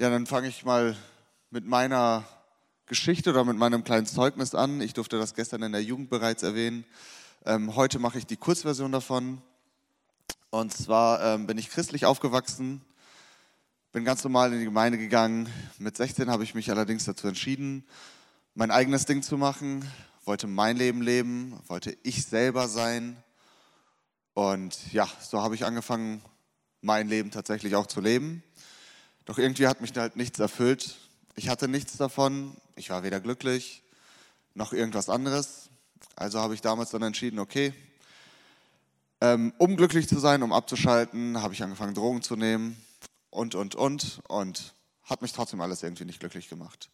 Ja, dann fange ich mal mit meiner Geschichte oder mit meinem kleinen Zeugnis an. Ich durfte das gestern in der Jugend bereits erwähnen. Ähm, heute mache ich die Kurzversion davon. Und zwar ähm, bin ich christlich aufgewachsen, bin ganz normal in die Gemeinde gegangen. Mit 16 habe ich mich allerdings dazu entschieden, mein eigenes Ding zu machen, wollte mein Leben leben, wollte ich selber sein. Und ja, so habe ich angefangen, mein Leben tatsächlich auch zu leben. Doch irgendwie hat mich halt nichts erfüllt. Ich hatte nichts davon. Ich war weder glücklich noch irgendwas anderes. Also habe ich damals dann entschieden, okay, ähm, um glücklich zu sein, um abzuschalten, habe ich angefangen, Drogen zu nehmen und, und, und. Und hat mich trotzdem alles irgendwie nicht glücklich gemacht.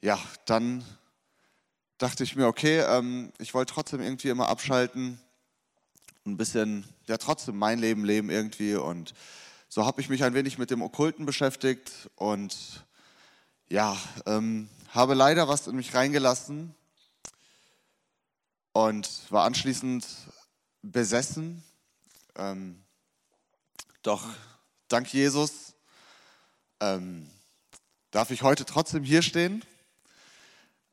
Ja, dann dachte ich mir, okay, ähm, ich wollte trotzdem irgendwie immer abschalten, ein bisschen, ja, trotzdem mein Leben leben irgendwie und so habe ich mich ein wenig mit dem Okkulten beschäftigt und ja, ähm, habe leider was in mich reingelassen und war anschließend besessen. Ähm, doch dank Jesus ähm, darf ich heute trotzdem hier stehen.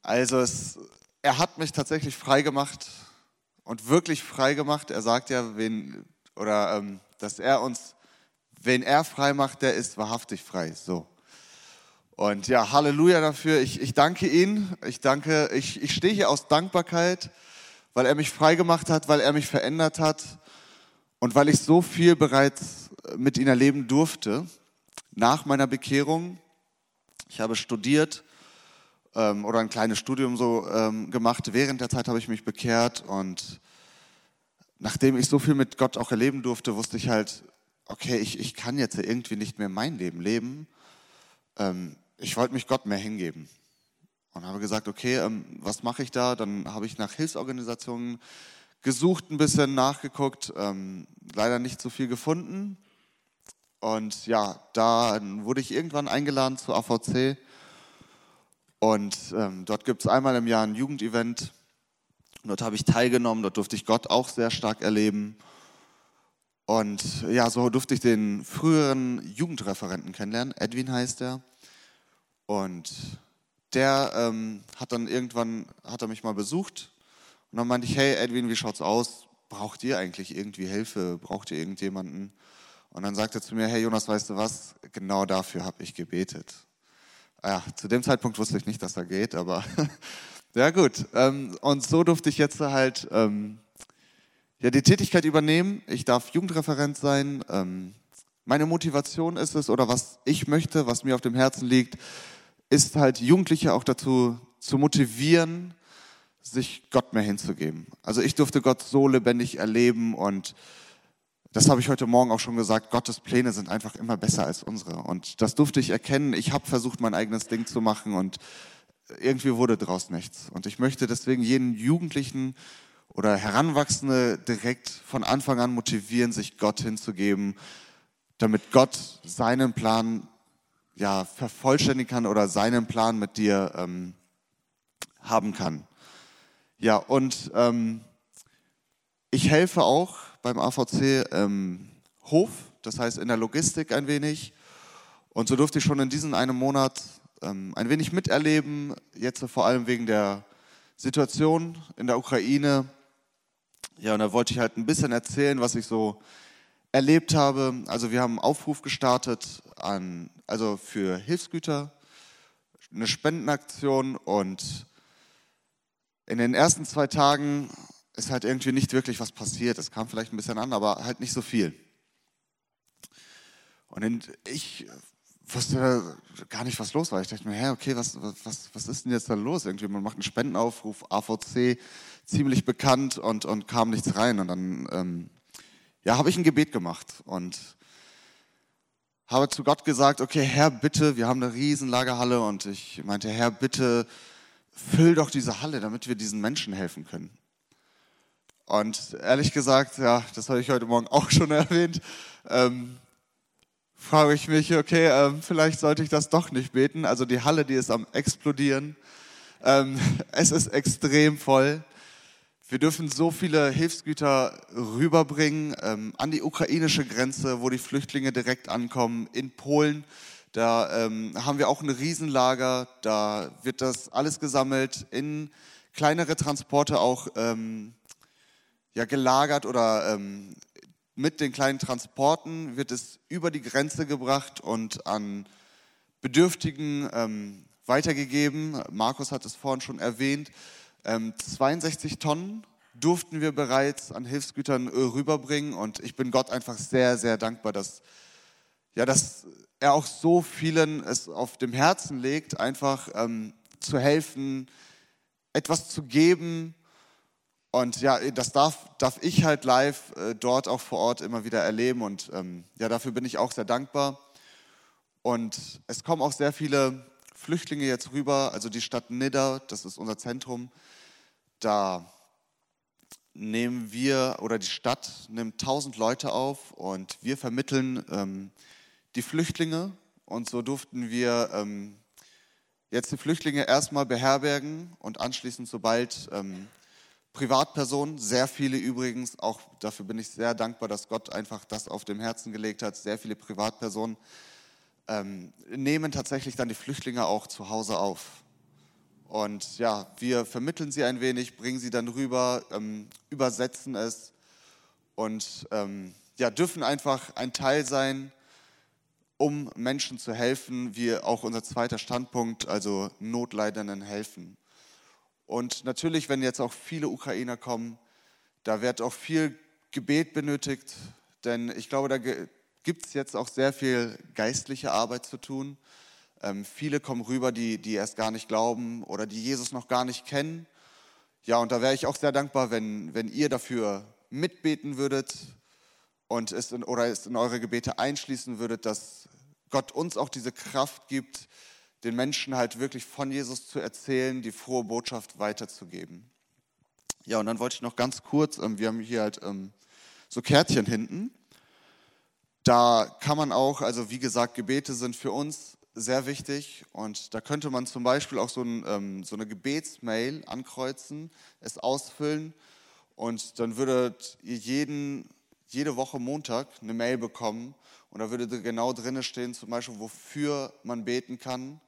Also es, er hat mich tatsächlich frei gemacht und wirklich frei gemacht. Er sagt ja, wen, oder ähm, dass er uns Wen er frei macht, der ist wahrhaftig frei. So. Und ja, Halleluja dafür. Ich, ich danke ihm. Ich danke, ich, ich stehe hier aus Dankbarkeit, weil er mich frei gemacht hat, weil er mich verändert hat und weil ich so viel bereits mit ihm erleben durfte nach meiner Bekehrung. Ich habe studiert ähm, oder ein kleines Studium so ähm, gemacht. Während der Zeit habe ich mich bekehrt und nachdem ich so viel mit Gott auch erleben durfte, wusste ich halt, okay, ich, ich kann jetzt irgendwie nicht mehr mein Leben leben. Ähm, ich wollte mich Gott mehr hingeben. Und habe gesagt, okay, ähm, was mache ich da? Dann habe ich nach Hilfsorganisationen gesucht, ein bisschen nachgeguckt, ähm, leider nicht so viel gefunden. Und ja, da wurde ich irgendwann eingeladen zur AVC. Und ähm, dort gibt es einmal im Jahr ein Jugendevent. Dort habe ich teilgenommen, dort durfte ich Gott auch sehr stark erleben. Und ja, so durfte ich den früheren Jugendreferenten kennenlernen. Edwin heißt er. Und der ähm, hat dann irgendwann, hat er mich mal besucht. Und dann meinte ich, hey Edwin, wie schaut's aus? Braucht ihr eigentlich irgendwie Hilfe? Braucht ihr irgendjemanden? Und dann sagte er zu mir, hey Jonas, weißt du was? Genau dafür habe ich gebetet. Ja, zu dem Zeitpunkt wusste ich nicht, dass er geht, aber ja gut. Ähm, und so durfte ich jetzt halt ähm, ja, die Tätigkeit übernehmen. Ich darf Jugendreferent sein. Ähm, meine Motivation ist es, oder was ich möchte, was mir auf dem Herzen liegt, ist halt Jugendliche auch dazu zu motivieren, sich Gott mehr hinzugeben. Also ich durfte Gott so lebendig erleben und das habe ich heute Morgen auch schon gesagt, Gottes Pläne sind einfach immer besser als unsere. Und das durfte ich erkennen. Ich habe versucht, mein eigenes Ding zu machen und irgendwie wurde daraus nichts. Und ich möchte deswegen jeden Jugendlichen oder Heranwachsende direkt von Anfang an motivieren, sich Gott hinzugeben, damit Gott seinen Plan ja, vervollständigen kann oder seinen Plan mit dir ähm, haben kann. Ja, und ähm, ich helfe auch beim AVC ähm, Hof, das heißt in der Logistik ein wenig. Und so durfte ich schon in diesem einen Monat ähm, ein wenig miterleben, jetzt vor allem wegen der Situation in der Ukraine, ja, und da wollte ich halt ein bisschen erzählen, was ich so erlebt habe. Also wir haben einen Aufruf gestartet an, also für Hilfsgüter, eine Spendenaktion und in den ersten zwei Tagen ist halt irgendwie nicht wirklich was passiert. Es kam vielleicht ein bisschen an, aber halt nicht so viel. Und ich wusste gar nicht, was los war. Ich dachte mir, hä, okay, was, was, was ist denn jetzt da los? Irgendwie, man macht einen Spendenaufruf, AVC, ziemlich bekannt und, und kam nichts rein. Und dann ähm, ja, habe ich ein Gebet gemacht und habe zu Gott gesagt, okay, Herr, bitte, wir haben eine riesen Lagerhalle und ich meinte, Herr, bitte füll doch diese Halle, damit wir diesen Menschen helfen können. Und ehrlich gesagt, ja, das habe ich heute Morgen auch schon erwähnt, ähm, frage ich mich, okay, ähm, vielleicht sollte ich das doch nicht beten. Also die Halle, die ist am explodieren. Ähm, es ist extrem voll. Wir dürfen so viele Hilfsgüter rüberbringen ähm, an die ukrainische Grenze, wo die Flüchtlinge direkt ankommen, in Polen. Da ähm, haben wir auch ein Riesenlager, da wird das alles gesammelt, in kleinere Transporte auch ähm, ja, gelagert oder ähm, mit den kleinen Transporten wird es über die Grenze gebracht und an Bedürftigen ähm, weitergegeben. Markus hat es vorhin schon erwähnt. 62 ähm, Tonnen durften wir bereits an Hilfsgütern äh, rüberbringen und ich bin Gott einfach sehr, sehr dankbar, dass, ja, dass er auch so vielen es auf dem Herzen legt, einfach ähm, zu helfen, etwas zu geben. Und ja, das darf, darf ich halt live äh, dort auch vor Ort immer wieder erleben. Und ähm, ja, dafür bin ich auch sehr dankbar. Und es kommen auch sehr viele Flüchtlinge jetzt rüber, also die Stadt Nidda, das ist unser Zentrum, da nehmen wir oder die Stadt nimmt 1000 Leute auf und wir vermitteln ähm, die Flüchtlinge. Und so durften wir ähm, jetzt die Flüchtlinge erstmal beherbergen und anschließend, sobald ähm, Privatpersonen, sehr viele übrigens, auch dafür bin ich sehr dankbar, dass Gott einfach das auf dem Herzen gelegt hat, sehr viele Privatpersonen ähm, nehmen tatsächlich dann die Flüchtlinge auch zu Hause auf. Und ja, wir vermitteln sie ein wenig, bringen sie dann rüber, ähm, übersetzen es und ähm, ja, dürfen einfach ein Teil sein, um Menschen zu helfen, wie auch unser zweiter Standpunkt, also Notleidenden helfen. Und natürlich, wenn jetzt auch viele Ukrainer kommen, da wird auch viel Gebet benötigt, denn ich glaube, da gibt es jetzt auch sehr viel geistliche Arbeit zu tun. Ähm, viele kommen rüber, die, die erst gar nicht glauben oder die Jesus noch gar nicht kennen. Ja, und da wäre ich auch sehr dankbar, wenn, wenn ihr dafür mitbeten würdet und es in, oder es in eure Gebete einschließen würdet, dass Gott uns auch diese Kraft gibt, den Menschen halt wirklich von Jesus zu erzählen, die frohe Botschaft weiterzugeben. Ja, und dann wollte ich noch ganz kurz, ähm, wir haben hier halt ähm, so Kärtchen hinten. Da kann man auch, also wie gesagt, Gebete sind für uns sehr wichtig und da könnte man zum Beispiel auch so, ein, ähm, so eine Gebetsmail ankreuzen, es ausfüllen und dann würdet ihr jeden, jede Woche Montag eine Mail bekommen und da würde genau drin stehen, zum Beispiel, wofür man beten kann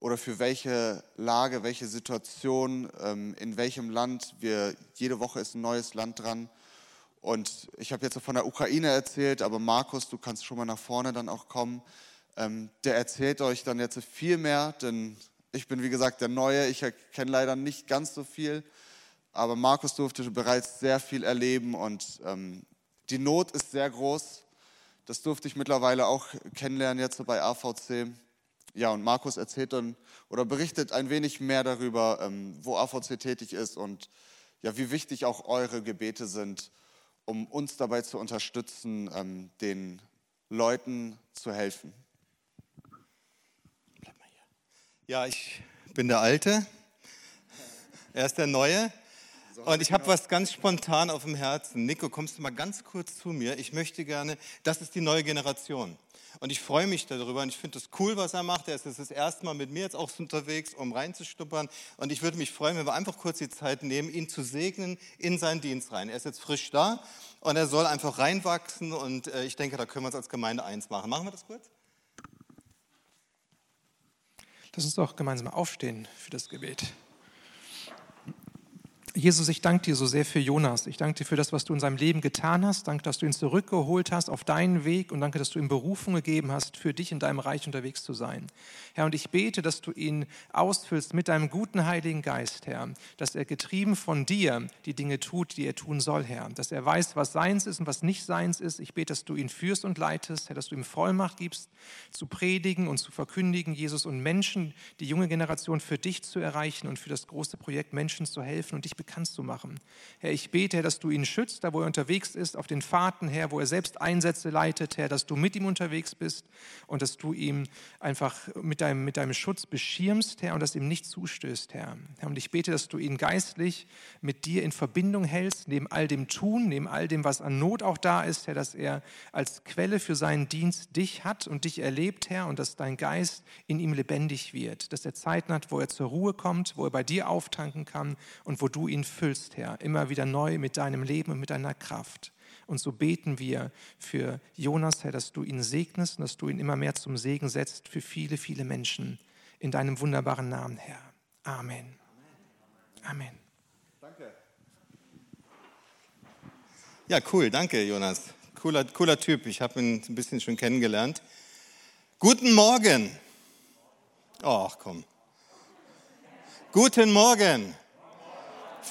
oder für welche Lage, welche Situation, ähm, in welchem Land. Wir, jede Woche ist ein neues Land dran. Und ich habe jetzt von der Ukraine erzählt, aber Markus, du kannst schon mal nach vorne dann auch kommen. Ähm, der erzählt euch dann jetzt viel mehr, denn ich bin wie gesagt der Neue, ich kenne leider nicht ganz so viel, aber Markus durfte bereits sehr viel erleben und ähm, die Not ist sehr groß. Das durfte ich mittlerweile auch kennenlernen jetzt bei AVC. Ja, und Markus erzählt dann oder berichtet ein wenig mehr darüber, ähm, wo AVC tätig ist und ja, wie wichtig auch eure Gebete sind, um uns dabei zu unterstützen, ähm, den Leuten zu helfen. Ja, ich bin der Alte. Er ist der Neue. Und ich habe was ganz spontan auf dem Herzen. Nico, kommst du mal ganz kurz zu mir? Ich möchte gerne, das ist die neue Generation. Und ich freue mich darüber und ich finde das cool, was er macht. Er ist das erste Mal mit mir jetzt auch unterwegs, um reinzustuppern. Und ich würde mich freuen, wenn wir einfach kurz die Zeit nehmen, ihn zu segnen in seinen Dienst rein. Er ist jetzt frisch da und er soll einfach reinwachsen. Und äh, ich denke, da können wir uns als Gemeinde eins machen. Machen wir das kurz? Lass uns doch gemeinsam aufstehen für das Gebet. Jesus, ich danke dir so sehr für Jonas. Ich danke dir für das, was du in seinem Leben getan hast. Danke, dass du ihn zurückgeholt hast auf deinen Weg und danke, dass du ihm Berufung gegeben hast, für dich in deinem Reich unterwegs zu sein. Herr, und ich bete, dass du ihn ausfüllst mit deinem guten Heiligen Geist, Herr, dass er getrieben von dir die Dinge tut, die er tun soll, Herr, dass er weiß, was seins ist und was nicht seins ist. Ich bete, dass du ihn führst und leitest, Herr, dass du ihm Vollmacht gibst, zu predigen und zu verkündigen, Jesus, und Menschen, die junge Generation für dich zu erreichen und für das große Projekt Menschen zu helfen und dich bekannt zu machen. Herr, ich bete, Herr, dass du ihn schützt, da wo er unterwegs ist, auf den Fahrten, Herr, wo er selbst Einsätze leitet, Herr, dass du mit ihm unterwegs bist und dass du ihm einfach mit deinem, mit deinem Schutz beschirmst, Herr, und dass ihm nicht zustößt, Herr. Herr. Und ich bete, dass du ihn geistlich mit dir in Verbindung hältst, neben all dem Tun, neben all dem, was an Not auch da ist, Herr, dass er als Quelle für seinen Dienst dich hat und dich erlebt, Herr, und dass dein Geist in ihm lebendig wird, dass er Zeiten hat, wo er zur Ruhe kommt, wo er bei dir auftanken kann und wo du ihn füllst, Herr, immer wieder neu mit deinem Leben und mit deiner Kraft. Und so beten wir für Jonas, Herr, dass du ihn segnest und dass du ihn immer mehr zum Segen setzt für viele, viele Menschen. In deinem wunderbaren Namen, Herr. Amen. Amen. Danke. Ja, cool. Danke, Jonas. Cooler, cooler Typ. Ich habe ihn ein bisschen schon kennengelernt. Guten Morgen. Ach, komm. Guten Morgen.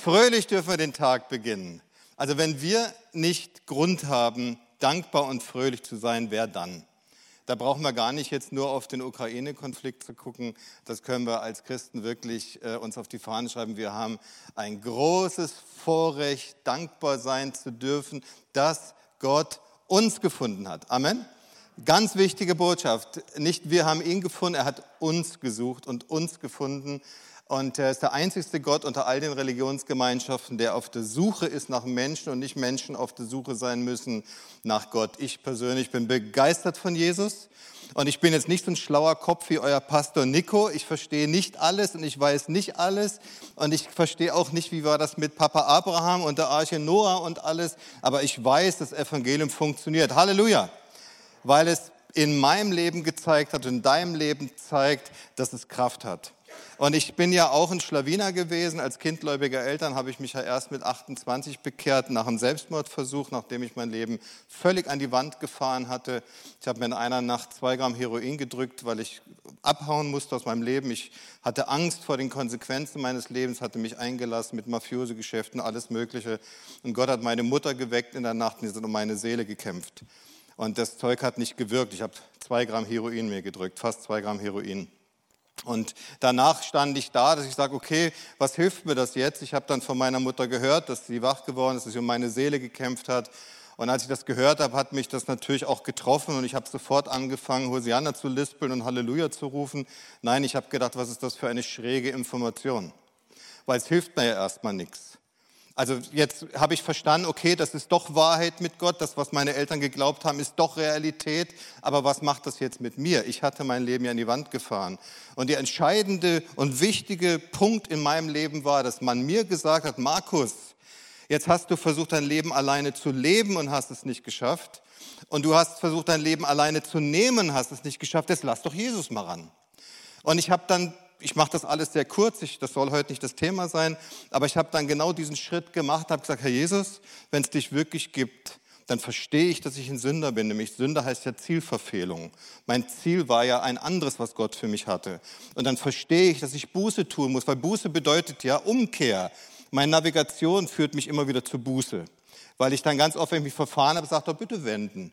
Fröhlich dürfen wir den Tag beginnen. Also wenn wir nicht Grund haben, dankbar und fröhlich zu sein, wer dann? Da brauchen wir gar nicht jetzt nur auf den Ukraine-Konflikt zu gucken. Das können wir als Christen wirklich äh, uns auf die Fahne schreiben. Wir haben ein großes Vorrecht, dankbar sein zu dürfen, dass Gott uns gefunden hat. Amen. Ganz wichtige Botschaft. Nicht wir haben ihn gefunden, er hat uns gesucht und uns gefunden. Und er ist der einzigste Gott unter all den Religionsgemeinschaften, der auf der Suche ist nach Menschen und nicht Menschen auf der Suche sein müssen nach Gott. Ich persönlich bin begeistert von Jesus. Und ich bin jetzt nicht so ein schlauer Kopf wie euer Pastor Nico. Ich verstehe nicht alles und ich weiß nicht alles. Und ich verstehe auch nicht, wie war das mit Papa Abraham und der Arche Noah und alles. Aber ich weiß, das Evangelium funktioniert. Halleluja. Weil es in meinem Leben gezeigt hat und in deinem Leben zeigt, dass es Kraft hat. Und ich bin ja auch ein Schlawiner gewesen. Als kindgläubiger Eltern habe ich mich ja erst mit 28 bekehrt nach einem Selbstmordversuch, nachdem ich mein Leben völlig an die Wand gefahren hatte. Ich habe mir in einer Nacht zwei Gramm Heroin gedrückt, weil ich abhauen musste aus meinem Leben. Ich hatte Angst vor den Konsequenzen meines Lebens, hatte mich eingelassen mit Mafiosegeschäften, alles Mögliche. Und Gott hat meine Mutter geweckt in der Nacht und sie hat um meine Seele gekämpft. Und das Zeug hat nicht gewirkt. Ich habe zwei Gramm Heroin mir gedrückt, fast zwei Gramm Heroin. Und danach stand ich da, dass ich sage, okay, was hilft mir das jetzt? Ich habe dann von meiner Mutter gehört, dass sie wach geworden ist, dass sie um meine Seele gekämpft hat. Und als ich das gehört habe, hat mich das natürlich auch getroffen und ich habe sofort angefangen, Hosianna zu lispeln und Halleluja zu rufen. Nein, ich habe gedacht, was ist das für eine schräge Information? Weil es hilft mir ja erstmal nichts. Also jetzt habe ich verstanden, okay, das ist doch Wahrheit mit Gott, das, was meine Eltern geglaubt haben, ist doch Realität, aber was macht das jetzt mit mir? Ich hatte mein Leben ja an die Wand gefahren. Und der entscheidende und wichtige Punkt in meinem Leben war, dass man mir gesagt hat, Markus, jetzt hast du versucht, dein Leben alleine zu leben und hast es nicht geschafft. Und du hast versucht, dein Leben alleine zu nehmen, hast es nicht geschafft. Jetzt lass doch Jesus mal ran. Und ich habe dann ich mache das alles sehr kurz, ich, das soll heute nicht das Thema sein, aber ich habe dann genau diesen Schritt gemacht, habe gesagt, Herr Jesus, wenn es dich wirklich gibt, dann verstehe ich, dass ich ein Sünder bin. Nämlich Sünder heißt ja Zielverfehlung. Mein Ziel war ja ein anderes, was Gott für mich hatte. Und dann verstehe ich, dass ich Buße tun muss, weil Buße bedeutet ja Umkehr. Meine Navigation führt mich immer wieder zur Buße, weil ich dann ganz oft, wenn ich mich verfahren habe, sage, doch bitte wenden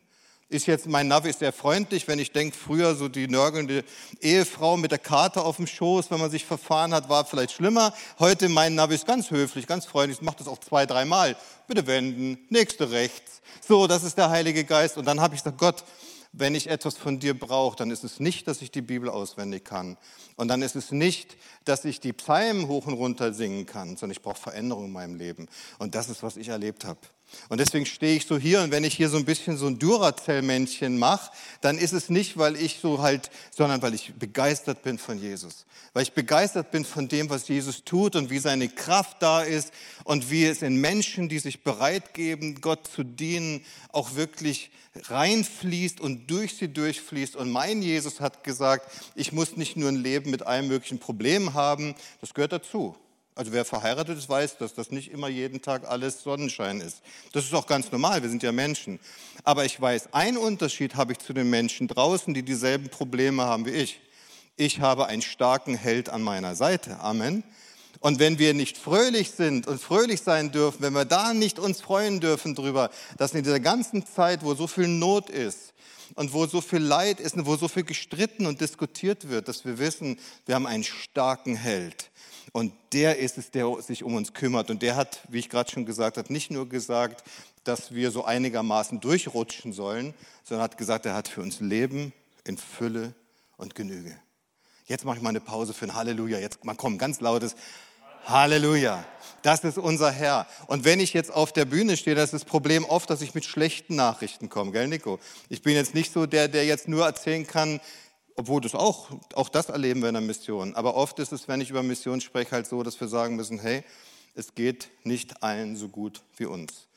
ist jetzt, mein Navi ist sehr freundlich, wenn ich denke, früher so die nörgelnde Ehefrau mit der Karte auf dem Schoß, wenn man sich verfahren hat, war vielleicht schlimmer. Heute mein Navi ist ganz höflich, ganz freundlich, macht das auch zwei, dreimal. Bitte wenden, nächste rechts. So, das ist der Heilige Geist. Und dann habe ich gesagt, Gott, wenn ich etwas von dir brauche, dann ist es nicht, dass ich die Bibel auswendig kann. Und dann ist es nicht, dass ich die Psalmen hoch und runter singen kann, sondern ich brauche Veränderung in meinem Leben. Und das ist, was ich erlebt habe. Und deswegen stehe ich so hier und wenn ich hier so ein bisschen so ein Duracell-Männchen mache, dann ist es nicht, weil ich so halt, sondern weil ich begeistert bin von Jesus. Weil ich begeistert bin von dem, was Jesus tut und wie seine Kraft da ist und wie es in Menschen, die sich bereit geben, Gott zu dienen, auch wirklich reinfließt und durch sie durchfließt. Und mein Jesus hat gesagt, ich muss nicht nur ein Leben mit allen möglichen Problemen haben, das gehört dazu. Also wer verheiratet ist, weiß, dass das nicht immer jeden Tag alles Sonnenschein ist. Das ist auch ganz normal, wir sind ja Menschen. Aber ich weiß, einen Unterschied habe ich zu den Menschen draußen, die dieselben Probleme haben wie ich. Ich habe einen starken Held an meiner Seite. Amen. Und wenn wir nicht fröhlich sind und fröhlich sein dürfen, wenn wir da nicht uns freuen dürfen drüber, dass in dieser ganzen Zeit, wo so viel Not ist und wo so viel Leid ist und wo so viel gestritten und diskutiert wird, dass wir wissen, wir haben einen starken Held und der ist es, der sich um uns kümmert. Und der hat, wie ich gerade schon gesagt habe, nicht nur gesagt, dass wir so einigermaßen durchrutschen sollen, sondern hat gesagt, er hat für uns Leben in Fülle und Genüge. Jetzt mache ich mal eine Pause für ein Halleluja. Jetzt mal kommen, ganz lautes Halleluja. Das ist unser Herr. Und wenn ich jetzt auf der Bühne stehe, das ist das Problem oft, dass ich mit schlechten Nachrichten komme, gell, Nico? Ich bin jetzt nicht so der, der jetzt nur erzählen kann, obwohl das auch, auch das erleben wir in der Mission. Aber oft ist es, wenn ich über Mission spreche, halt so, dass wir sagen müssen, hey, es geht nicht allen so gut wie uns.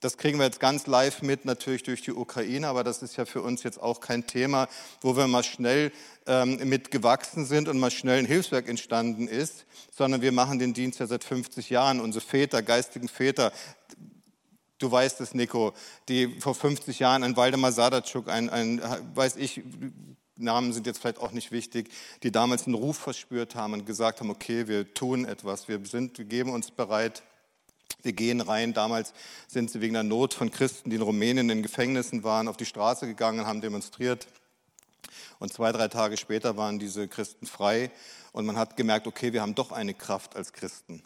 Das kriegen wir jetzt ganz live mit, natürlich durch die Ukraine, aber das ist ja für uns jetzt auch kein Thema, wo wir mal schnell ähm, mit sind und mal schnell ein Hilfswerk entstanden ist, sondern wir machen den Dienst ja seit 50 Jahren. Unsere Väter, geistigen Väter, du weißt es, Nico, die vor 50 Jahren ein Waldemar Sadatschuk, ein, ein, weiß ich, Namen sind jetzt vielleicht auch nicht wichtig, die damals einen Ruf verspürt haben und gesagt haben, okay, wir tun etwas, wir sind, wir geben uns bereit, wir gehen rein. Damals sind sie wegen der Not von Christen, die in Rumänien in Gefängnissen waren, auf die Straße gegangen und haben demonstriert. Und zwei, drei Tage später waren diese Christen frei und man hat gemerkt, okay, wir haben doch eine Kraft als Christen.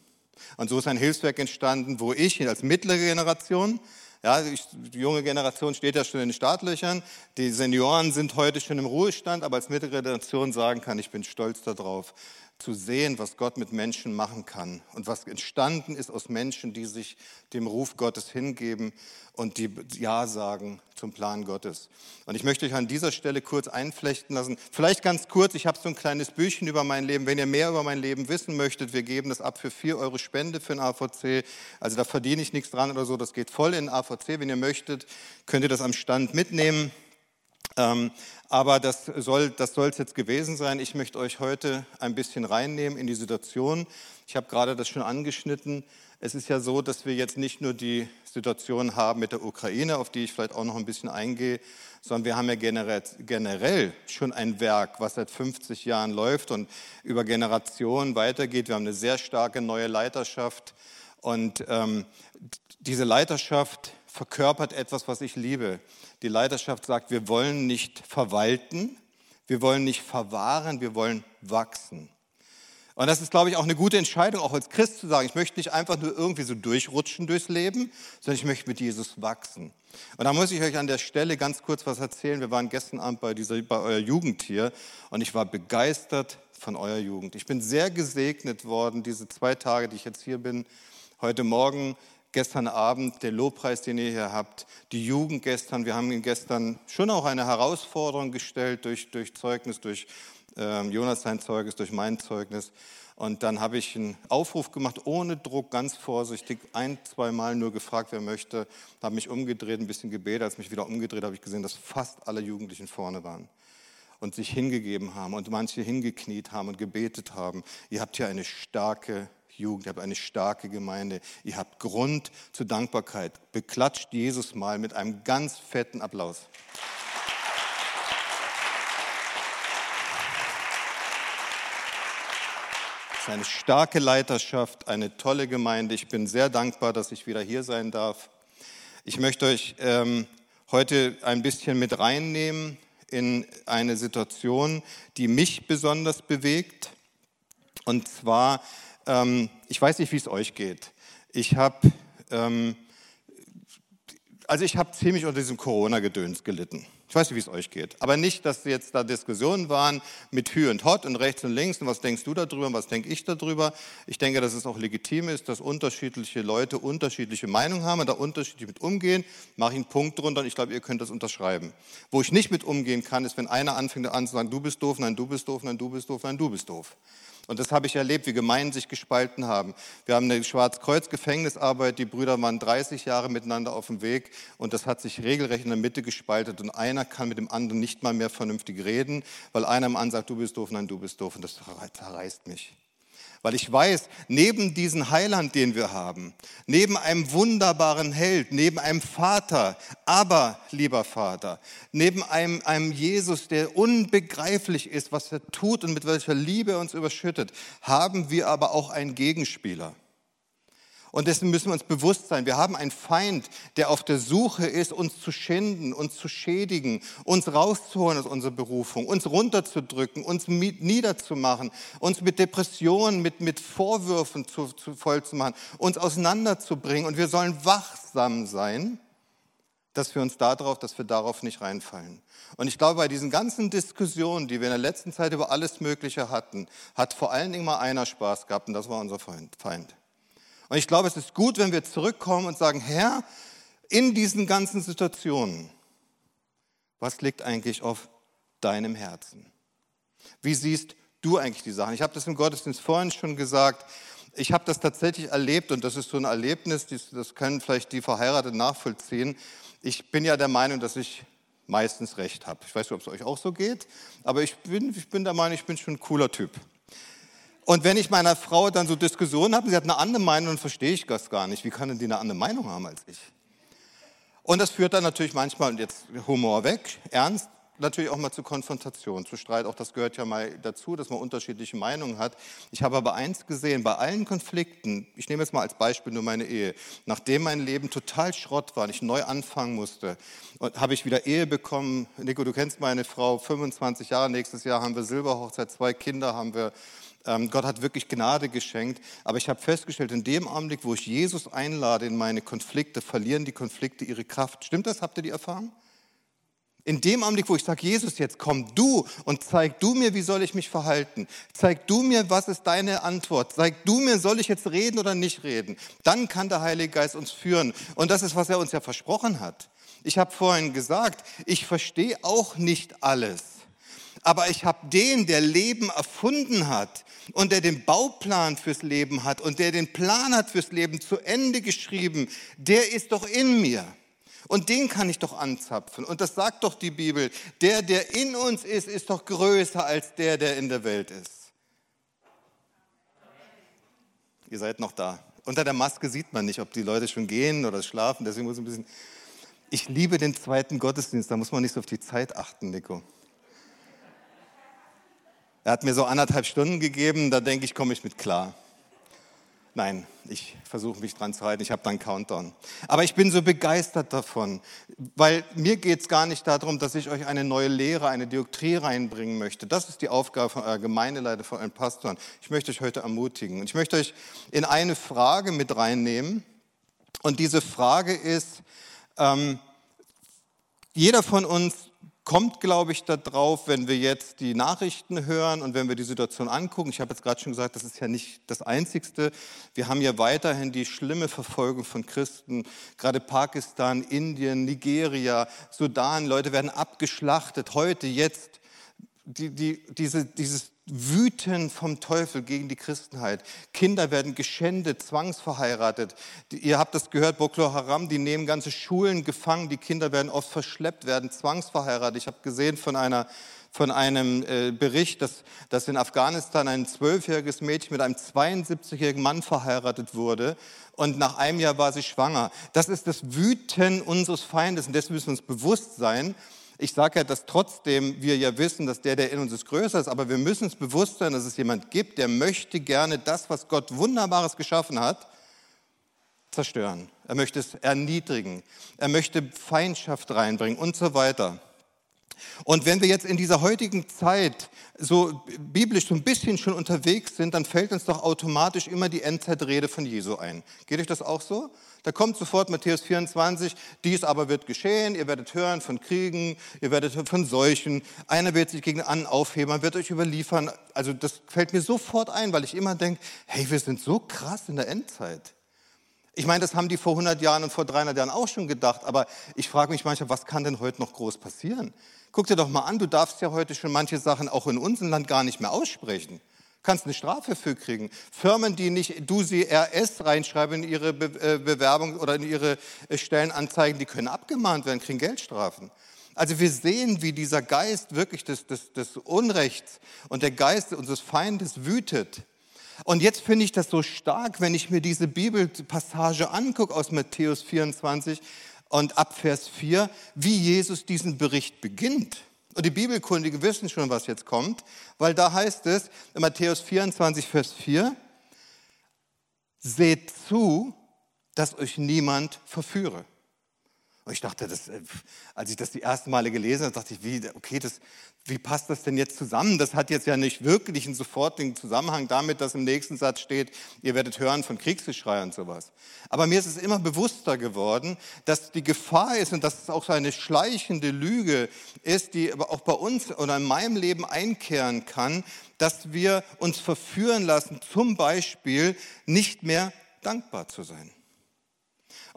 Und so ist ein Hilfswerk entstanden, wo ich als mittlere Generation, ja, die junge Generation steht ja schon in den Startlöchern, die Senioren sind heute schon im Ruhestand, aber als mittlere Generation sagen kann, ich bin stolz darauf, zu sehen, was Gott mit Menschen machen kann und was entstanden ist aus Menschen, die sich dem Ruf Gottes hingeben und die Ja sagen zum Plan Gottes. Und ich möchte euch an dieser Stelle kurz einflechten lassen. Vielleicht ganz kurz, ich habe so ein kleines Büchchen über mein Leben. Wenn ihr mehr über mein Leben wissen möchtet, wir geben das ab für 4 Euro Spende für den AVC. Also da verdiene ich nichts dran oder so, das geht voll in den AVC. Wenn ihr möchtet, könnt ihr das am Stand mitnehmen. Ähm, aber das soll das soll's jetzt gewesen sein. Ich möchte euch heute ein bisschen reinnehmen in die Situation. Ich habe gerade das schon angeschnitten. Es ist ja so, dass wir jetzt nicht nur die Situation haben mit der Ukraine, auf die ich vielleicht auch noch ein bisschen eingehe, sondern wir haben ja generell schon ein Werk, was seit 50 Jahren läuft und über Generationen weitergeht. Wir haben eine sehr starke neue Leiterschaft und ähm, diese Leiterschaft verkörpert etwas, was ich liebe. Die Leiterschaft sagt, wir wollen nicht verwalten, wir wollen nicht verwahren, wir wollen wachsen. Und das ist, glaube ich, auch eine gute Entscheidung, auch als Christ zu sagen, ich möchte nicht einfach nur irgendwie so durchrutschen durchs Leben, sondern ich möchte mit Jesus wachsen. Und da muss ich euch an der Stelle ganz kurz was erzählen. Wir waren gestern Abend bei, dieser, bei eurer Jugend hier und ich war begeistert von eurer Jugend. Ich bin sehr gesegnet worden, diese zwei Tage, die ich jetzt hier bin. Heute Morgen gestern Abend, der Lobpreis, den ihr hier habt, die Jugend gestern. Wir haben Ihnen gestern schon auch eine Herausforderung gestellt durch, durch Zeugnis, durch äh, Jonas sein Zeugnis, durch mein Zeugnis. Und dann habe ich einen Aufruf gemacht, ohne Druck, ganz vorsichtig, ein, zwei Mal nur gefragt, wer möchte, habe mich umgedreht, ein bisschen gebetet. Als ich mich wieder umgedreht habe, ich gesehen, dass fast alle Jugendlichen vorne waren und sich hingegeben haben und manche hingekniet haben und gebetet haben. Ihr habt hier eine starke Jugend, ihr habt eine starke Gemeinde, ihr habt Grund zur Dankbarkeit. Beklatscht Jesus mal mit einem ganz fetten Applaus. Eine starke Leiterschaft, eine tolle Gemeinde. Ich bin sehr dankbar, dass ich wieder hier sein darf. Ich möchte euch ähm, heute ein bisschen mit reinnehmen in eine Situation, die mich besonders bewegt. Und zwar ähm, ich weiß nicht, wie es euch geht. Ich habe ähm, also ich habe ziemlich unter diesem Corona-Gedöns gelitten. Ich weiß nicht, wie es euch geht. Aber nicht, dass jetzt da Diskussionen waren mit Hü und Hot und rechts und links und was denkst du darüber und was denke ich darüber. Ich denke, dass es auch legitim ist, dass unterschiedliche Leute unterschiedliche Meinungen haben und da unterschiedlich mit umgehen. Mache ich einen Punkt drunter und ich glaube, ihr könnt das unterschreiben. Wo ich nicht mit umgehen kann, ist, wenn einer anfängt an zu sagen, du bist doof, nein, du bist doof, nein, du bist doof, nein, du bist doof. Und das habe ich erlebt, wie Gemeinden sich gespalten haben. Wir haben eine Schwarzkreuz-Gefängnisarbeit, die Brüder waren 30 Jahre miteinander auf dem Weg und das hat sich regelrecht in der Mitte gespaltet und einer kann mit dem anderen nicht mal mehr vernünftig reden, weil einer im sagt, du bist doof, nein, du bist doof und das zerreißt mich. Weil ich weiß, neben diesem Heiland, den wir haben, neben einem wunderbaren Held, neben einem Vater, aber lieber Vater, neben einem, einem Jesus, der unbegreiflich ist, was er tut und mit welcher Liebe er uns überschüttet, haben wir aber auch einen Gegenspieler. Und dessen müssen wir uns bewusst sein. Wir haben einen Feind, der auf der Suche ist, uns zu schinden, uns zu schädigen, uns rauszuholen aus unserer Berufung, uns runterzudrücken, uns niederzumachen, uns mit Depressionen, mit, mit Vorwürfen zu, zu voll zu machen, uns auseinanderzubringen. Und wir sollen wachsam sein, dass wir uns darauf, dass wir darauf nicht reinfallen. Und ich glaube, bei diesen ganzen Diskussionen, die wir in der letzten Zeit über alles Mögliche hatten, hat vor allen Dingen mal einer Spaß gehabt und das war unser Feind. Und ich glaube, es ist gut, wenn wir zurückkommen und sagen, Herr, in diesen ganzen Situationen, was liegt eigentlich auf deinem Herzen? Wie siehst du eigentlich die Sachen? Ich habe das im Gottesdienst vorhin schon gesagt. ich habe das tatsächlich erlebt und das ist so ein Erlebnis, das können vielleicht die Verheirateten nachvollziehen. Ich bin ja der Meinung, dass ich meistens recht habe. Ich weiß nicht, ob es euch auch so geht, aber ich bin, ich bin der Meinung, ich bin schon ein cooler Typ. Und wenn ich meiner Frau dann so Diskussionen habe, sie hat eine andere Meinung, dann verstehe ich das gar nicht. Wie kann denn die eine andere Meinung haben als ich? Und das führt dann natürlich manchmal, und jetzt Humor weg, ernst, natürlich auch mal zu Konfrontation, zu Streit. Auch das gehört ja mal dazu, dass man unterschiedliche Meinungen hat. Ich habe aber eins gesehen, bei allen Konflikten, ich nehme jetzt mal als Beispiel nur meine Ehe, nachdem mein Leben total Schrott war und ich neu anfangen musste, habe ich wieder Ehe bekommen. Nico, du kennst meine Frau, 25 Jahre, nächstes Jahr haben wir Silberhochzeit, zwei Kinder haben wir. Ähm, Gott hat wirklich Gnade geschenkt. Aber ich habe festgestellt, in dem Augenblick, wo ich Jesus einlade in meine Konflikte, verlieren die Konflikte ihre Kraft. Stimmt das? Habt ihr die Erfahrung? In dem Augenblick, wo ich sage, Jesus, jetzt komm du und zeig du mir, wie soll ich mich verhalten. Zeig du mir, was ist deine Antwort. Zeig du mir, soll ich jetzt reden oder nicht reden. Dann kann der Heilige Geist uns führen. Und das ist, was er uns ja versprochen hat. Ich habe vorhin gesagt, ich verstehe auch nicht alles. Aber ich habe den, der Leben erfunden hat und der den Bauplan fürs Leben hat und der den Plan hat fürs Leben zu Ende geschrieben, der ist doch in mir. Und den kann ich doch anzapfen. Und das sagt doch die Bibel. Der, der in uns ist, ist doch größer als der, der in der Welt ist. Ihr seid noch da. Unter der Maske sieht man nicht, ob die Leute schon gehen oder schlafen. Deswegen muss ich ein bisschen. Ich liebe den zweiten Gottesdienst. Da muss man nicht so auf die Zeit achten, Nico. Er hat mir so anderthalb Stunden gegeben. Da denke ich, komme ich mit klar. Nein, ich versuche mich dran zu halten, ich habe dann Countdown. Aber ich bin so begeistert davon, weil mir geht es gar nicht darum, dass ich euch eine neue Lehre, eine Dioptrie reinbringen möchte. Das ist die Aufgabe von eurer Gemeindeleiter, von euren Pastoren. Ich möchte euch heute ermutigen. Und ich möchte euch in eine Frage mit reinnehmen. Und diese Frage ist, ähm, jeder von uns kommt, glaube ich, darauf, wenn wir jetzt die Nachrichten hören und wenn wir die Situation angucken. Ich habe jetzt gerade schon gesagt, das ist ja nicht das Einzigste. Wir haben ja weiterhin die schlimme Verfolgung von Christen, gerade Pakistan, Indien, Nigeria, Sudan. Leute werden abgeschlachtet. Heute, jetzt, die, die, diese, dieses Wüten vom Teufel gegen die Christenheit. Kinder werden geschändet, zwangsverheiratet. Ihr habt das gehört, Boko Haram, die nehmen ganze Schulen gefangen, die Kinder werden oft verschleppt, werden zwangsverheiratet. Ich habe gesehen von, einer, von einem äh, Bericht, dass, dass in Afghanistan ein zwölfjähriges Mädchen mit einem 72-jährigen Mann verheiratet wurde und nach einem Jahr war sie schwanger. Das ist das Wüten unseres Feindes und dessen müssen wir uns bewusst sein. Ich sage ja, dass trotzdem wir ja wissen, dass der, der in uns ist, größer ist, aber wir müssen uns bewusst sein, dass es jemand gibt, der möchte gerne das, was Gott Wunderbares geschaffen hat, zerstören. Er möchte es erniedrigen. Er möchte Feindschaft reinbringen und so weiter. Und wenn wir jetzt in dieser heutigen Zeit so biblisch so ein bisschen schon unterwegs sind, dann fällt uns doch automatisch immer die Endzeitrede von Jesu ein. Geht euch das auch so? Da kommt sofort Matthäus 24, dies aber wird geschehen, ihr werdet hören von Kriegen, ihr werdet hören von Seuchen, einer wird sich gegen anderen aufheben, man wird euch überliefern. Also das fällt mir sofort ein, weil ich immer denke, hey, wir sind so krass in der Endzeit. Ich meine, das haben die vor 100 Jahren und vor 300 Jahren auch schon gedacht, aber ich frage mich manchmal, was kann denn heute noch groß passieren? Guck dir doch mal an, du darfst ja heute schon manche Sachen auch in unserem Land gar nicht mehr aussprechen. Kannst eine Strafe für kriegen. Firmen, die nicht du sie RS reinschreiben in ihre äh, Bewerbung oder in ihre äh, Stellenanzeigen, die können abgemahnt werden, kriegen Geldstrafen. Also wir sehen, wie dieser Geist wirklich des, des, des Unrechts und der Geist unseres Feindes wütet. Und jetzt finde ich das so stark, wenn ich mir diese Bibelpassage angucke aus Matthäus 24, und ab Vers 4, wie Jesus diesen Bericht beginnt. Und die Bibelkundigen wissen schon, was jetzt kommt, weil da heißt es in Matthäus 24, Vers 4, seht zu, dass euch niemand verführe. Und ich dachte, das, äh, als ich das die ersten Male gelesen habe, dachte ich, wie, okay, das, wie passt das denn jetzt zusammen? Das hat jetzt ja nicht wirklich einen sofortigen Zusammenhang damit, dass im nächsten Satz steht, ihr werdet hören von Kriegsgeschrei und sowas. Aber mir ist es immer bewusster geworden, dass die Gefahr ist und dass es auch so eine schleichende Lüge ist, die aber auch bei uns oder in meinem Leben einkehren kann, dass wir uns verführen lassen, zum Beispiel nicht mehr dankbar zu sein.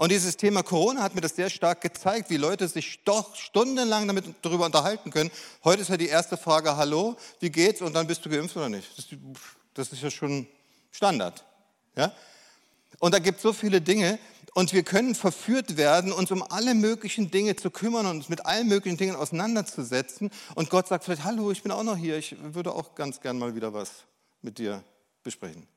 Und dieses Thema Corona hat mir das sehr stark gezeigt, wie Leute sich doch stundenlang damit darüber unterhalten können. Heute ist ja die erste Frage, hallo, wie geht's? Und dann bist du geimpft oder nicht? Das, das ist ja schon Standard. Ja? Und da gibt es so viele Dinge und wir können verführt werden, uns um alle möglichen Dinge zu kümmern und uns mit allen möglichen Dingen auseinanderzusetzen. Und Gott sagt vielleicht, hallo, ich bin auch noch hier, ich würde auch ganz gern mal wieder was mit dir besprechen.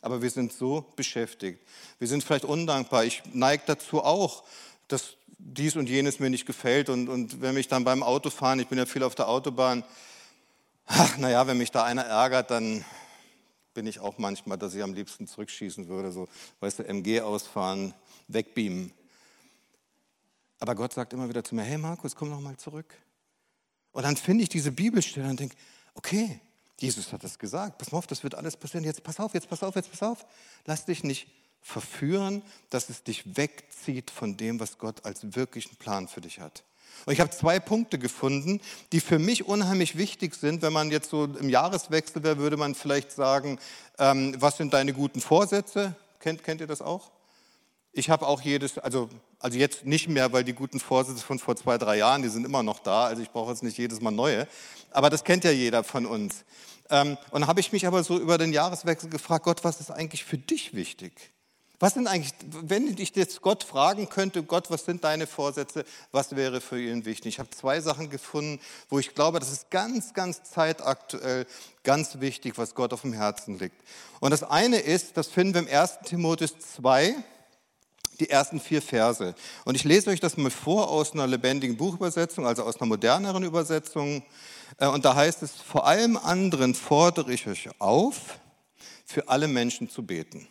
Aber wir sind so beschäftigt. Wir sind vielleicht undankbar. Ich neige dazu auch, dass dies und jenes mir nicht gefällt. Und, und wenn mich dann beim Autofahren, ich bin ja viel auf der Autobahn, ach, naja, wenn mich da einer ärgert, dann bin ich auch manchmal, dass ich am liebsten zurückschießen würde. So, weißt du, MG ausfahren, wegbeamen. Aber Gott sagt immer wieder zu mir, hey Markus, komm noch mal zurück. Und dann finde ich diese Bibelstelle und denke, okay, Jesus hat das gesagt, pass auf, das wird alles passieren, jetzt pass auf, jetzt pass auf, jetzt pass auf. Lass dich nicht verführen, dass es dich wegzieht von dem, was Gott als wirklichen Plan für dich hat. Und ich habe zwei Punkte gefunden, die für mich unheimlich wichtig sind. Wenn man jetzt so im Jahreswechsel wäre, würde man vielleicht sagen, ähm, was sind deine guten Vorsätze? Kennt, kennt ihr das auch? Ich habe auch jedes, also, also jetzt nicht mehr, weil die guten Vorsätze von vor zwei, drei Jahren, die sind immer noch da. Also ich brauche jetzt nicht jedes Mal neue. Aber das kennt ja jeder von uns. Ähm, und habe ich mich aber so über den Jahreswechsel gefragt, Gott, was ist eigentlich für dich wichtig? Was sind eigentlich, wenn ich jetzt Gott fragen könnte, Gott, was sind deine Vorsätze, was wäre für ihn wichtig? Ich habe zwei Sachen gefunden, wo ich glaube, das ist ganz, ganz zeitaktuell, ganz wichtig, was Gott auf dem Herzen liegt. Und das eine ist, das finden wir im 1. Timotheus 2, die ersten vier Verse. Und ich lese euch das mal vor aus einer lebendigen Buchübersetzung, also aus einer moderneren Übersetzung. Äh, und da heißt es, vor allem anderen fordere ich euch auf, für alle Menschen zu beten.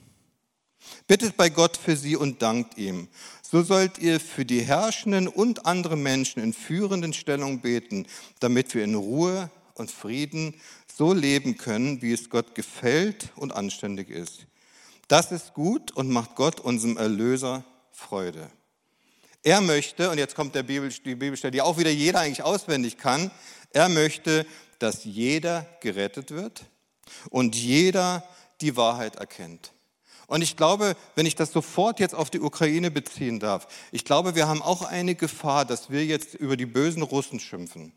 Bittet bei Gott für sie und dankt ihm. So sollt ihr für die Herrschenden und andere Menschen in führenden Stellungen beten, damit wir in Ruhe und Frieden so leben können, wie es Gott gefällt und anständig ist. Das ist gut und macht Gott, unserem Erlöser, Freude. Er möchte, und jetzt kommt der Bibel, die Bibelstelle, die auch wieder jeder eigentlich auswendig kann, er möchte, dass jeder gerettet wird und jeder die Wahrheit erkennt. Und ich glaube, wenn ich das sofort jetzt auf die Ukraine beziehen darf, ich glaube, wir haben auch eine Gefahr, dass wir jetzt über die bösen Russen schimpfen.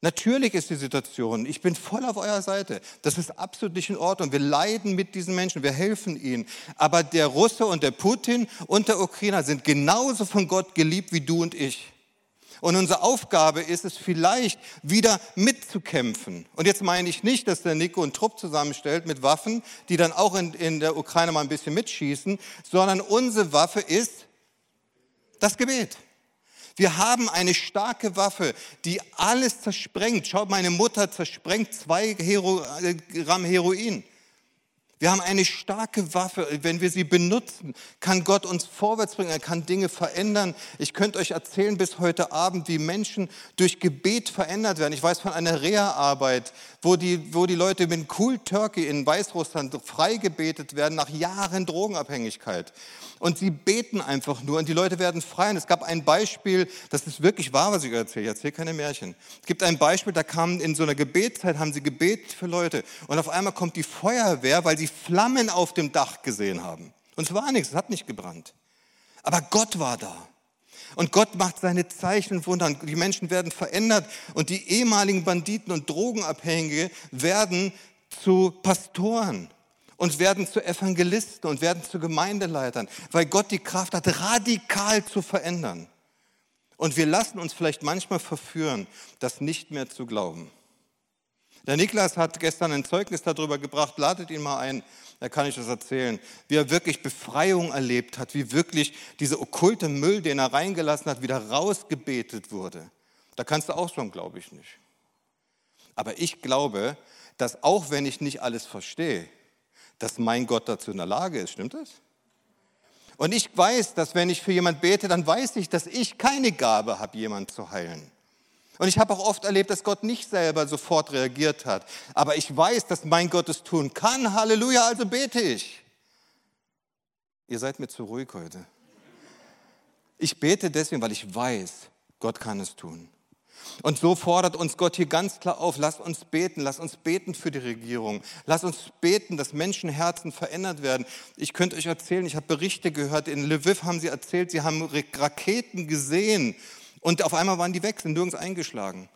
Natürlich ist die Situation, ich bin voll auf eurer Seite. Das ist absolut nicht in Ordnung. Wir leiden mit diesen Menschen, wir helfen ihnen. Aber der Russe und der Putin und der Ukrainer sind genauso von Gott geliebt wie du und ich. Und unsere Aufgabe ist es vielleicht wieder mitzukämpfen. Und jetzt meine ich nicht, dass der Nico einen Trupp zusammenstellt mit Waffen, die dann auch in, in der Ukraine mal ein bisschen mitschießen, sondern unsere Waffe ist das Gebet. Wir haben eine starke Waffe, die alles zersprengt. Schaut, meine Mutter zersprengt zwei Hero, äh, Gramm Heroin. Wir haben eine starke Waffe. Wenn wir sie benutzen, kann Gott uns vorwärts bringen. Er kann Dinge verändern. Ich könnte euch erzählen bis heute Abend, wie Menschen durch Gebet verändert werden. Ich weiß von einer Reha-Arbeit, wo die, wo die Leute mit Cool Turkey in Weißrussland freigebetet werden nach Jahren Drogenabhängigkeit. Und sie beten einfach nur und die Leute werden frei. Und es gab ein Beispiel, das ist wirklich wahr, was ich erzähle. Ich erzähle keine Märchen. Es gibt ein Beispiel, da kamen in so einer Gebetszeit, haben sie gebetet für Leute. Und auf einmal kommt die Feuerwehr, weil sie Flammen auf dem Dach gesehen haben. Und es war nichts, es hat nicht gebrannt. Aber Gott war da. Und Gott macht seine Zeichen und Wunder. Die Menschen werden verändert und die ehemaligen Banditen und Drogenabhängige werden zu Pastoren und werden zu Evangelisten und werden zu Gemeindeleitern, weil Gott die Kraft hat, radikal zu verändern. Und wir lassen uns vielleicht manchmal verführen, das nicht mehr zu glauben. Der Niklas hat gestern ein Zeugnis darüber gebracht, ladet ihn mal ein, da kann ich das erzählen, wie er wirklich Befreiung erlebt hat, wie wirklich dieser okkulte Müll, den er reingelassen hat, wieder rausgebetet wurde. Da kannst du auch schon, glaube ich nicht. Aber ich glaube, dass auch wenn ich nicht alles verstehe, dass mein Gott dazu in der Lage ist. Stimmt das? Und ich weiß, dass wenn ich für jemand bete, dann weiß ich, dass ich keine Gabe habe, jemanden zu heilen. Und ich habe auch oft erlebt, dass Gott nicht selber sofort reagiert hat. Aber ich weiß, dass mein Gott es tun kann. Halleluja, also bete ich. Ihr seid mir zu ruhig heute. Ich bete deswegen, weil ich weiß, Gott kann es tun. Und so fordert uns Gott hier ganz klar auf, lass uns beten, lass uns beten für die Regierung, lass uns beten, dass Menschenherzen verändert werden. Ich könnte euch erzählen, ich habe Berichte gehört, in Lviv haben sie erzählt, sie haben Raketen gesehen und auf einmal waren die weg, sind nirgends eingeschlagen.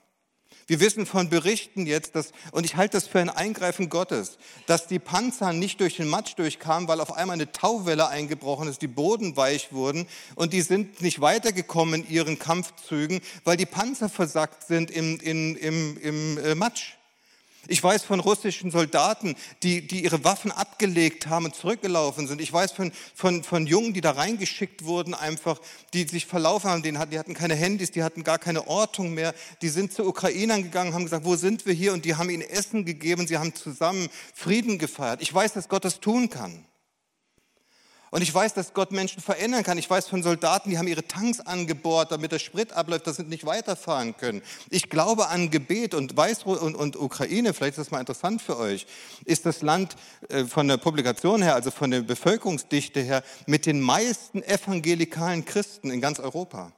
Wir wissen von Berichten jetzt, dass, und ich halte das für ein Eingreifen Gottes, dass die Panzer nicht durch den Matsch durchkamen, weil auf einmal eine Tauwelle eingebrochen ist, die Boden weich wurden und die sind nicht weitergekommen in ihren Kampfzügen, weil die Panzer versackt sind im, im, im, im äh, Matsch. Ich weiß von russischen Soldaten, die, die ihre Waffen abgelegt haben und zurückgelaufen sind. Ich weiß von, von, von Jungen, die da reingeschickt wurden, einfach, die sich verlaufen haben. Die hatten keine Handys, die hatten gar keine Ortung mehr. Die sind zu Ukrainern gegangen, haben gesagt, wo sind wir hier? Und die haben ihnen Essen gegeben. Sie haben zusammen Frieden gefeiert. Ich weiß, dass Gott das tun kann. Und ich weiß, dass Gott Menschen verändern kann. Ich weiß von Soldaten, die haben ihre Tanks angebohrt, damit der Sprit abläuft, dass sie nicht weiterfahren können. Ich glaube an Gebet und Weißrussland und, und, Ukraine, vielleicht ist das mal interessant für euch, ist das Land äh, von der Publikation her, also von der Bevölkerungsdichte her, mit den meisten evangelikalen Christen in ganz Europa.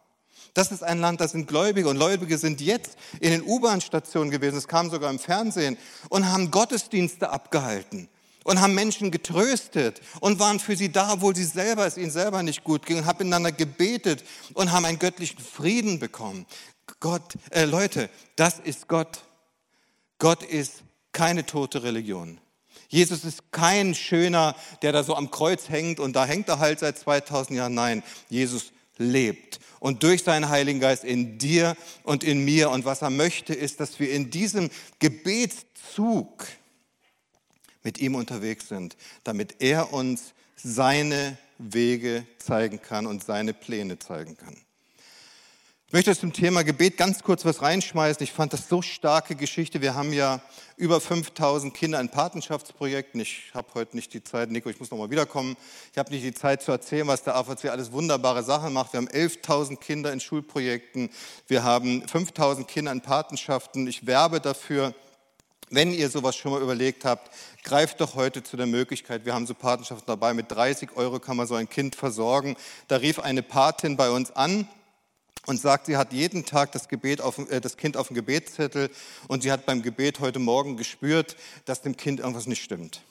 Das ist ein Land, das sind Gläubige und Gläubige sind jetzt in den U-Bahn-Stationen gewesen, es kam sogar im Fernsehen und haben Gottesdienste abgehalten und haben Menschen getröstet und waren für sie da, obwohl sie selber es ihnen selber nicht gut ging und haben miteinander gebetet und haben einen göttlichen Frieden bekommen. Gott, äh, Leute, das ist Gott. Gott ist keine tote Religion. Jesus ist kein Schöner, der da so am Kreuz hängt und da hängt er halt seit 2000 Jahren. Nein, Jesus lebt und durch seinen Heiligen Geist in dir und in mir. Und was er möchte, ist, dass wir in diesem Gebetszug, mit ihm unterwegs sind, damit er uns seine Wege zeigen kann und seine Pläne zeigen kann. Ich möchte zum Thema Gebet ganz kurz was reinschmeißen. Ich fand das so starke Geschichte. Wir haben ja über 5000 Kinder in Patenschaftsprojekten. Ich habe heute nicht die Zeit, Nico, ich muss nochmal wiederkommen. Ich habe nicht die Zeit zu erzählen, was der AVC alles wunderbare Sachen macht. Wir haben 11.000 Kinder in Schulprojekten. Wir haben 5000 Kinder in Patenschaften. Ich werbe dafür, wenn ihr sowas schon mal überlegt habt, greift doch heute zu der Möglichkeit, wir haben so Patenschaften dabei, mit 30 Euro kann man so ein Kind versorgen. Da rief eine Patin bei uns an und sagt, sie hat jeden Tag das, Gebet auf, äh, das Kind auf dem Gebetszettel und sie hat beim Gebet heute Morgen gespürt, dass dem Kind irgendwas nicht stimmt.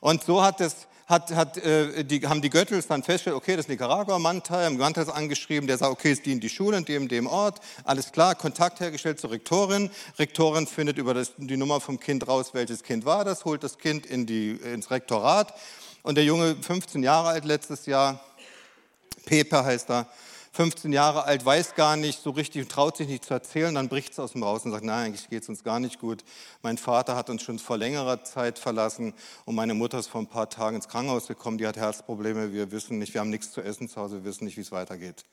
Und so hat es hat, hat, äh, die, haben die Göttels dann festgestellt, okay, das ist Nicaragua, Mantai, haben Mantai angeschrieben, der sagt, okay, es dient die Schule in dem, dem Ort, alles klar, Kontakt hergestellt zur Rektorin. Rektorin findet über das, die Nummer vom Kind raus, welches Kind war das, holt das Kind in die, ins Rektorat und der Junge, 15 Jahre alt letztes Jahr, Pepe heißt er, 15 Jahre alt, weiß gar nicht so richtig, traut sich nicht zu erzählen, dann bricht es aus dem Raus und sagt, nein, eigentlich geht es uns gar nicht gut. Mein Vater hat uns schon vor längerer Zeit verlassen und meine Mutter ist vor ein paar Tagen ins Krankenhaus gekommen, die hat Herzprobleme, wir wissen nicht, wir haben nichts zu essen zu Hause, wir wissen nicht, wie es weitergeht.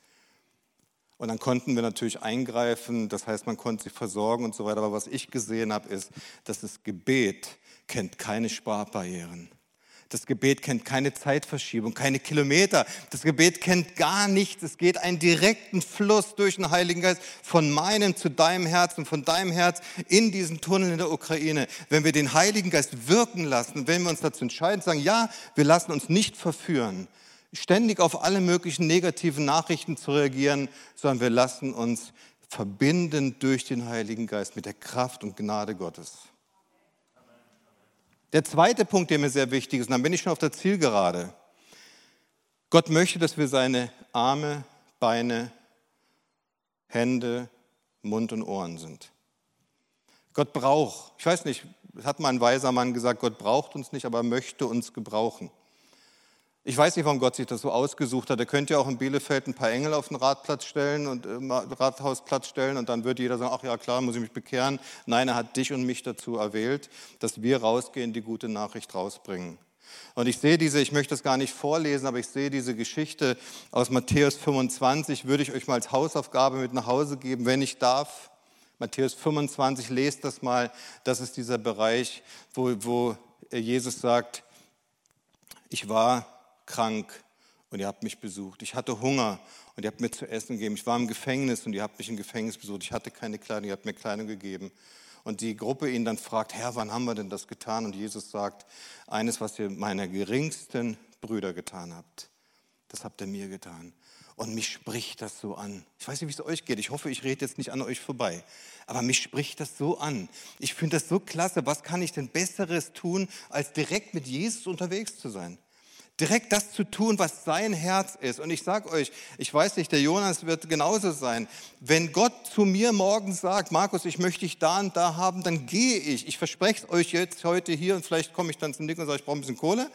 Und dann konnten wir natürlich eingreifen, das heißt, man konnte sie versorgen und so weiter. Aber was ich gesehen habe, ist, dass das Gebet kennt keine Sprachbarrieren. Das Gebet kennt keine Zeitverschiebung, keine Kilometer. Das Gebet kennt gar nichts. Es geht einen direkten Fluss durch den Heiligen Geist von meinem zu deinem Herz und von deinem Herz in diesen Tunnel in der Ukraine. Wenn wir den Heiligen Geist wirken lassen, wenn wir uns dazu entscheiden, sagen, ja, wir lassen uns nicht verführen, ständig auf alle möglichen negativen Nachrichten zu reagieren, sondern wir lassen uns verbinden durch den Heiligen Geist mit der Kraft und Gnade Gottes. Der zweite Punkt, der mir sehr wichtig ist, und dann bin ich schon auf der Zielgerade. Gott möchte, dass wir seine Arme, Beine, Hände, Mund und Ohren sind. Gott braucht, ich weiß nicht, hat mal ein weiser Mann gesagt, Gott braucht uns nicht, aber er möchte uns gebrauchen. Ich weiß nicht, warum Gott sich das so ausgesucht hat. Er könnte ja auch in Bielefeld ein paar Engel auf den Ratplatz stellen und äh, Rathausplatz stellen und dann würde jeder sagen, ach ja klar, muss ich mich bekehren. Nein, er hat dich und mich dazu erwählt, dass wir rausgehen, die gute Nachricht rausbringen. Und ich sehe diese, ich möchte das gar nicht vorlesen, aber ich sehe diese Geschichte aus Matthäus 25, würde ich euch mal als Hausaufgabe mit nach Hause geben, wenn ich darf. Matthäus 25, lest das mal. Das ist dieser Bereich, wo, wo Jesus sagt, ich war krank und ihr habt mich besucht. Ich hatte Hunger und ihr habt mir zu essen gegeben. Ich war im Gefängnis und ihr habt mich im Gefängnis besucht. Ich hatte keine Kleidung, ihr habt mir Kleidung gegeben. Und die Gruppe ihn dann fragt, Herr, wann haben wir denn das getan? Und Jesus sagt, eines, was ihr meiner geringsten Brüder getan habt, das habt ihr mir getan. Und mich spricht das so an. Ich weiß nicht, wie es euch geht. Ich hoffe, ich rede jetzt nicht an euch vorbei. Aber mich spricht das so an. Ich finde das so klasse. Was kann ich denn Besseres tun, als direkt mit Jesus unterwegs zu sein? Direkt das zu tun, was sein Herz ist. Und ich sage euch, ich weiß nicht, der Jonas wird genauso sein. Wenn Gott zu mir morgen sagt, Markus, ich möchte dich da und da haben, dann gehe ich. Ich verspreche es euch jetzt heute hier und vielleicht komme ich dann zum Nick und sage, ich brauche ein bisschen Kohle.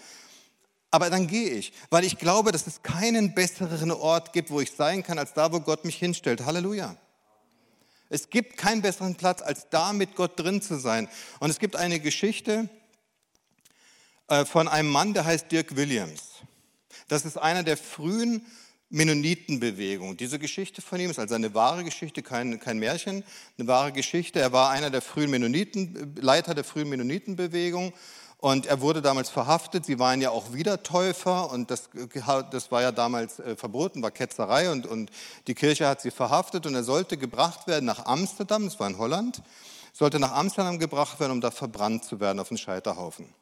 Aber dann gehe ich, weil ich glaube, dass es keinen besseren Ort gibt, wo ich sein kann, als da, wo Gott mich hinstellt. Halleluja. Es gibt keinen besseren Platz, als da mit Gott drin zu sein. Und es gibt eine Geschichte von einem Mann, der heißt Dirk Williams. Das ist einer der frühen Mennonitenbewegung. Diese Geschichte von ihm ist also eine wahre Geschichte, kein, kein Märchen, eine wahre Geschichte. Er war einer der frühen Mennoniten, Leiter der frühen Mennonitenbewegung und er wurde damals verhaftet. Sie waren ja auch Wiedertäufer und das, das war ja damals äh, verboten, war Ketzerei und, und die Kirche hat sie verhaftet und er sollte gebracht werden nach Amsterdam, das war in Holland, sollte nach Amsterdam gebracht werden, um da verbrannt zu werden auf den Scheiterhaufen.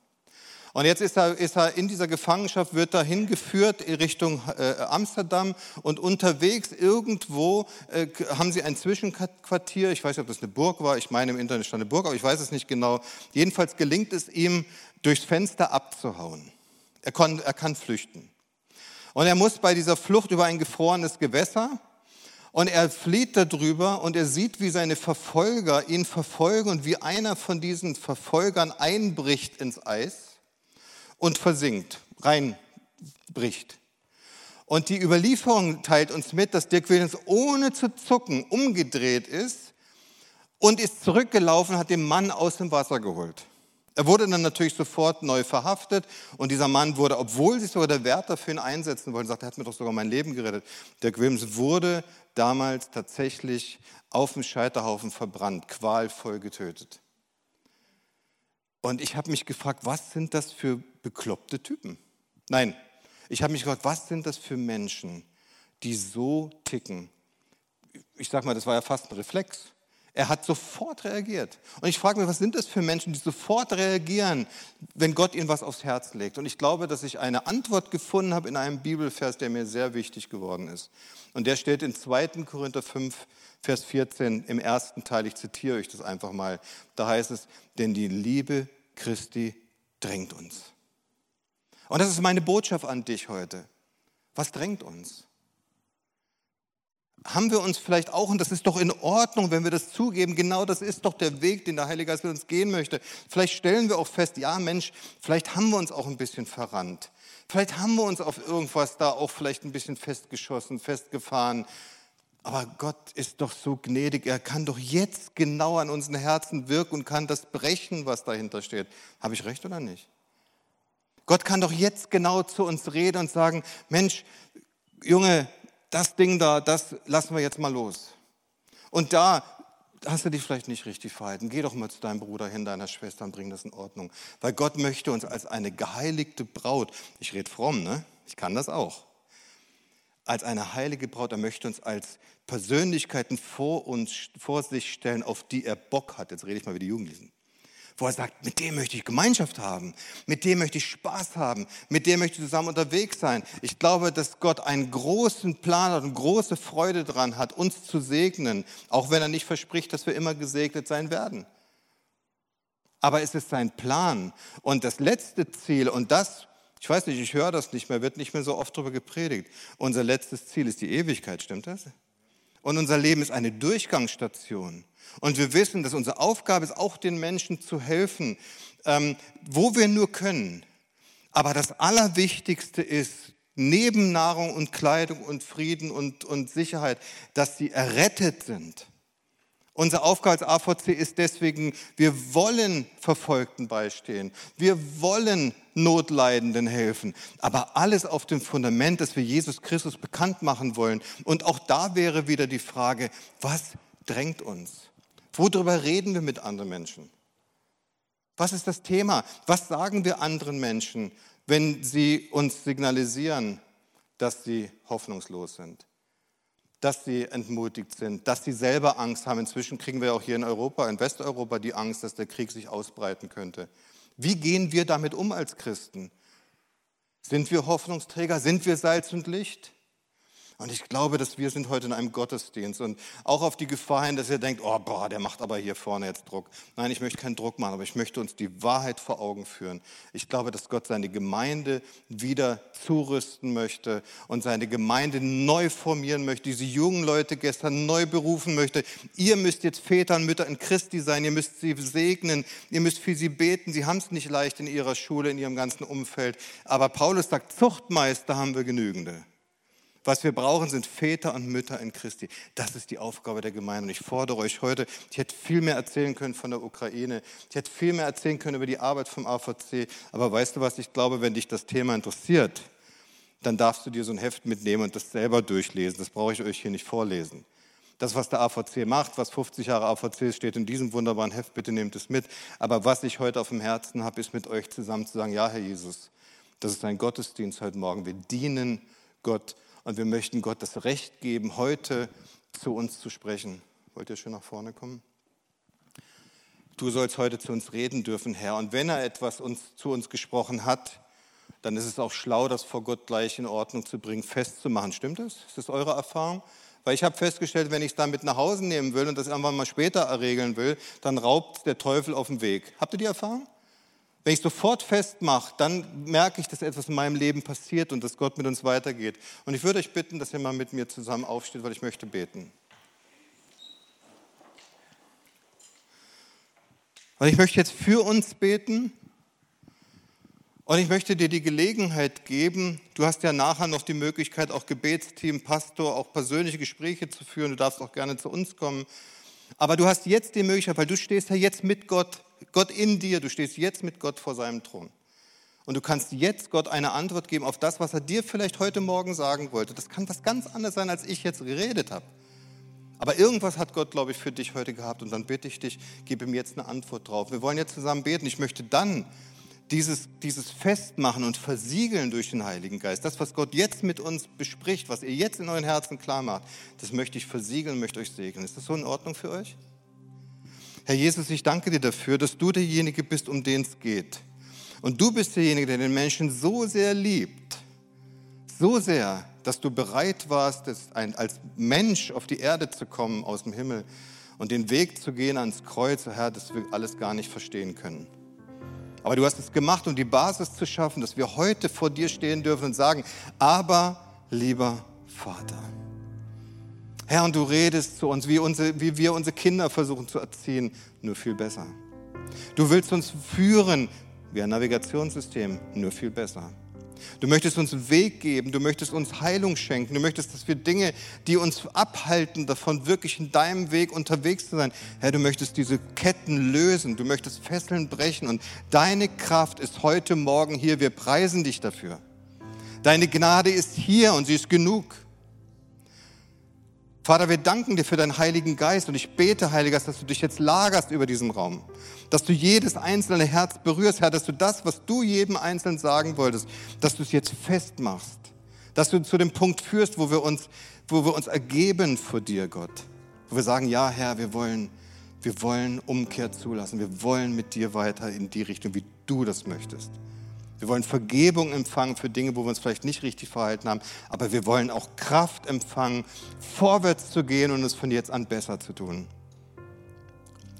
Und jetzt ist er, ist er in dieser Gefangenschaft, wird er hingeführt in Richtung äh, Amsterdam und unterwegs irgendwo äh, haben sie ein Zwischenquartier. Ich weiß nicht, ob das eine Burg war. Ich meine, im Internet stand eine Burg, aber ich weiß es nicht genau. Jedenfalls gelingt es ihm, durchs Fenster abzuhauen. Er, kann, er kann flüchten. Und er muss bei dieser Flucht über ein gefrorenes Gewässer und er flieht darüber und er sieht, wie seine Verfolger ihn verfolgen und wie einer von diesen Verfolgern einbricht ins Eis und versinkt, reinbricht. Und die Überlieferung teilt uns mit, dass Dirk Williams ohne zu zucken umgedreht ist und ist zurückgelaufen, hat den Mann aus dem Wasser geholt. Er wurde dann natürlich sofort neu verhaftet und dieser Mann wurde, obwohl sich sogar der Wärter für ihn einsetzen wollte, sagt, er hat mir doch sogar mein Leben gerettet. Dirk Williams wurde damals tatsächlich auf dem Scheiterhaufen verbrannt, qualvoll getötet. Und ich habe mich gefragt, was sind das für bekloppte Typen? Nein, ich habe mich gefragt, was sind das für Menschen, die so ticken? Ich sage mal, das war ja fast ein Reflex. Er hat sofort reagiert. Und ich frage mich, was sind das für Menschen, die sofort reagieren, wenn Gott ihnen was aufs Herz legt? Und ich glaube, dass ich eine Antwort gefunden habe in einem Bibelvers, der mir sehr wichtig geworden ist. Und der steht in 2. Korinther 5, Vers 14 im ersten Teil. Ich zitiere euch das einfach mal. Da heißt es, denn die Liebe Christi drängt uns. Und das ist meine Botschaft an dich heute. Was drängt uns? Haben wir uns vielleicht auch, und das ist doch in Ordnung, wenn wir das zugeben, genau das ist doch der Weg, den der Heilige Geist mit uns gehen möchte. Vielleicht stellen wir auch fest, ja Mensch, vielleicht haben wir uns auch ein bisschen verrannt. Vielleicht haben wir uns auf irgendwas da auch vielleicht ein bisschen festgeschossen, festgefahren. Aber Gott ist doch so gnädig, er kann doch jetzt genau an unseren Herzen wirken und kann das brechen, was dahinter steht. Habe ich recht oder nicht? Gott kann doch jetzt genau zu uns reden und sagen, Mensch, Junge, das Ding da, das lassen wir jetzt mal los. Und da hast du dich vielleicht nicht richtig verhalten. Geh doch mal zu deinem Bruder hin, deiner Schwester und bring das in Ordnung. Weil Gott möchte uns als eine geheiligte Braut, ich rede fromm, ne? Ich kann das auch als eine heilige Braut. Er möchte uns als Persönlichkeiten vor, uns, vor sich stellen, auf die er Bock hat. Jetzt rede ich mal wie die Jugendlichen. Wo er sagt, mit dem möchte ich Gemeinschaft haben, mit dem möchte ich Spaß haben, mit dem möchte ich zusammen unterwegs sein. Ich glaube, dass Gott einen großen Plan hat und große Freude daran hat, uns zu segnen, auch wenn er nicht verspricht, dass wir immer gesegnet sein werden. Aber es ist sein Plan. Und das letzte Ziel, und das ich weiß nicht, ich höre das nicht mehr, wird nicht mehr so oft darüber gepredigt. Unser letztes Ziel ist die Ewigkeit, stimmt das? Und unser Leben ist eine Durchgangsstation. Und wir wissen, dass unsere Aufgabe ist, auch den Menschen zu helfen, ähm, wo wir nur können. Aber das Allerwichtigste ist, neben Nahrung und Kleidung und Frieden und, und Sicherheit, dass sie errettet sind. Unsere Aufgabe als AVC ist deswegen, wir wollen Verfolgten beistehen. Wir wollen Notleidenden helfen. Aber alles auf dem Fundament, dass wir Jesus Christus bekannt machen wollen. Und auch da wäre wieder die Frage, was drängt uns? Worüber reden wir mit anderen Menschen? Was ist das Thema? Was sagen wir anderen Menschen, wenn sie uns signalisieren, dass sie hoffnungslos sind? dass sie entmutigt sind, dass sie selber Angst haben. Inzwischen kriegen wir auch hier in Europa, in Westeuropa, die Angst, dass der Krieg sich ausbreiten könnte. Wie gehen wir damit um als Christen? Sind wir Hoffnungsträger? Sind wir Salz und Licht? Und ich glaube, dass wir sind heute in einem Gottesdienst und auch auf die Gefahr hin, dass ihr denkt, oh, boah, der macht aber hier vorne jetzt Druck. Nein, ich möchte keinen Druck machen, aber ich möchte uns die Wahrheit vor Augen führen. Ich glaube, dass Gott seine Gemeinde wieder zurüsten möchte und seine Gemeinde neu formieren möchte, diese jungen Leute gestern neu berufen möchte. Ihr müsst jetzt Väter und Mütter in Christi sein, ihr müsst sie segnen, ihr müsst für sie beten. Sie haben es nicht leicht in ihrer Schule, in ihrem ganzen Umfeld. Aber Paulus sagt, Zuchtmeister haben wir genügende. Was wir brauchen, sind Väter und Mütter in Christi. Das ist die Aufgabe der Gemeinde. Und ich fordere euch heute, ich hätte viel mehr erzählen können von der Ukraine, ich hätte viel mehr erzählen können über die Arbeit vom AVC. Aber weißt du was, ich glaube, wenn dich das Thema interessiert, dann darfst du dir so ein Heft mitnehmen und das selber durchlesen. Das brauche ich euch hier nicht vorlesen. Das, was der AVC macht, was 50 Jahre AVC ist, steht in diesem wunderbaren Heft. Bitte nehmt es mit. Aber was ich heute auf dem Herzen habe, ist mit euch zusammen zu sagen, ja, Herr Jesus, das ist ein Gottesdienst heute Morgen. Wir dienen Gott und wir möchten Gott das Recht geben, heute zu uns zu sprechen. Wollt ihr schön nach vorne kommen? Du sollst heute zu uns reden dürfen, Herr. Und wenn er etwas uns, zu uns gesprochen hat, dann ist es auch schlau, das vor Gott gleich in Ordnung zu bringen, festzumachen. Stimmt das? Ist das eure Erfahrung? Weil ich habe festgestellt, wenn ich es damit nach Hause nehmen will und das irgendwann mal später erregeln will, dann raubt der Teufel auf dem Weg. Habt ihr die Erfahrung? Wenn ich sofort festmache, dann merke ich, dass etwas in meinem Leben passiert und dass Gott mit uns weitergeht. Und ich würde euch bitten, dass ihr mal mit mir zusammen aufsteht, weil ich möchte beten. Weil ich möchte jetzt für uns beten und ich möchte dir die Gelegenheit geben, du hast ja nachher noch die Möglichkeit, auch Gebetsteam, Pastor, auch persönliche Gespräche zu führen. Du darfst auch gerne zu uns kommen. Aber du hast jetzt die Möglichkeit, weil du stehst ja jetzt mit Gott Gott in dir, du stehst jetzt mit Gott vor seinem Thron. Und du kannst jetzt Gott eine Antwort geben auf das, was er dir vielleicht heute Morgen sagen wollte. Das kann was ganz anderes sein, als ich jetzt geredet habe. Aber irgendwas hat Gott, glaube ich, für dich heute gehabt. Und dann bitte ich dich, gib ihm jetzt eine Antwort drauf. Wir wollen jetzt zusammen beten. Ich möchte dann dieses, dieses Festmachen und Versiegeln durch den Heiligen Geist, das, was Gott jetzt mit uns bespricht, was ihr jetzt in euren Herzen klar macht, das möchte ich versiegeln, möchte euch segnen. Ist das so in Ordnung für euch? Herr Jesus, ich danke dir dafür, dass du derjenige bist, um den es geht. Und du bist derjenige, der den Menschen so sehr liebt, so sehr, dass du bereit warst, als Mensch auf die Erde zu kommen aus dem Himmel und den Weg zu gehen ans Kreuz, Herr, dass wir alles gar nicht verstehen können. Aber du hast es gemacht, um die Basis zu schaffen, dass wir heute vor dir stehen dürfen und sagen, aber lieber Vater. Herr, und du redest zu uns, wie, unsere, wie wir unsere Kinder versuchen zu erziehen, nur viel besser. Du willst uns führen wie ein Navigationssystem, nur viel besser. Du möchtest uns einen Weg geben, du möchtest uns Heilung schenken, du möchtest, dass wir Dinge, die uns abhalten, davon wirklich in deinem Weg unterwegs zu sein, Herr, du möchtest diese Ketten lösen, du möchtest Fesseln brechen und deine Kraft ist heute Morgen hier. Wir preisen dich dafür. Deine Gnade ist hier und sie ist genug. Vater, wir danken dir für deinen Heiligen Geist und ich bete, Heiliger Geist, dass du dich jetzt lagerst über diesem Raum, dass du jedes einzelne Herz berührst, Herr, dass du das, was du jedem Einzelnen sagen wolltest, dass du es jetzt festmachst, dass du zu dem Punkt führst, wo wir uns, wo wir uns ergeben vor dir, Gott, wo wir sagen, ja, Herr, wir wollen, wir wollen Umkehr zulassen, wir wollen mit dir weiter in die Richtung, wie du das möchtest. Wir wollen Vergebung empfangen für Dinge, wo wir uns vielleicht nicht richtig verhalten haben, aber wir wollen auch Kraft empfangen, vorwärts zu gehen und es von jetzt an besser zu tun.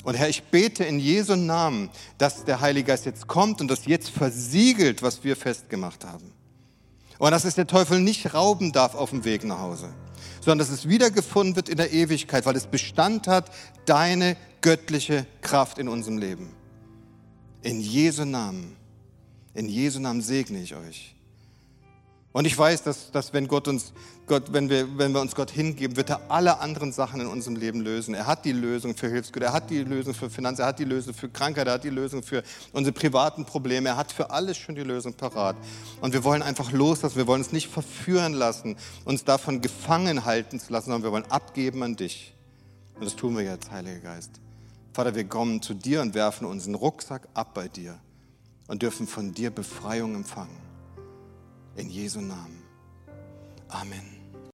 Und Herr, ich bete in Jesu Namen, dass der Heilige Geist jetzt kommt und das jetzt versiegelt, was wir festgemacht haben. Und dass es der Teufel nicht rauben darf auf dem Weg nach Hause, sondern dass es wiedergefunden wird in der Ewigkeit, weil es Bestand hat, deine göttliche Kraft in unserem Leben. In Jesu Namen. In Jesu Namen segne ich euch. Und ich weiß, dass, dass wenn, Gott uns, Gott, wenn, wir, wenn wir uns Gott hingeben, wird er alle anderen Sachen in unserem Leben lösen. Er hat die Lösung für Hilfsgüter, er hat die Lösung für Finanzen, er hat die Lösung für Krankheit, er hat die Lösung für unsere privaten Probleme, er hat für alles schon die Lösung parat. Und wir wollen einfach loslassen, wir wollen uns nicht verführen lassen, uns davon gefangen halten zu lassen, sondern wir wollen abgeben an dich. Und das tun wir jetzt, Heiliger Geist. Vater, wir kommen zu dir und werfen unseren Rucksack ab bei dir und dürfen von dir Befreiung empfangen. In Jesu Namen. Amen.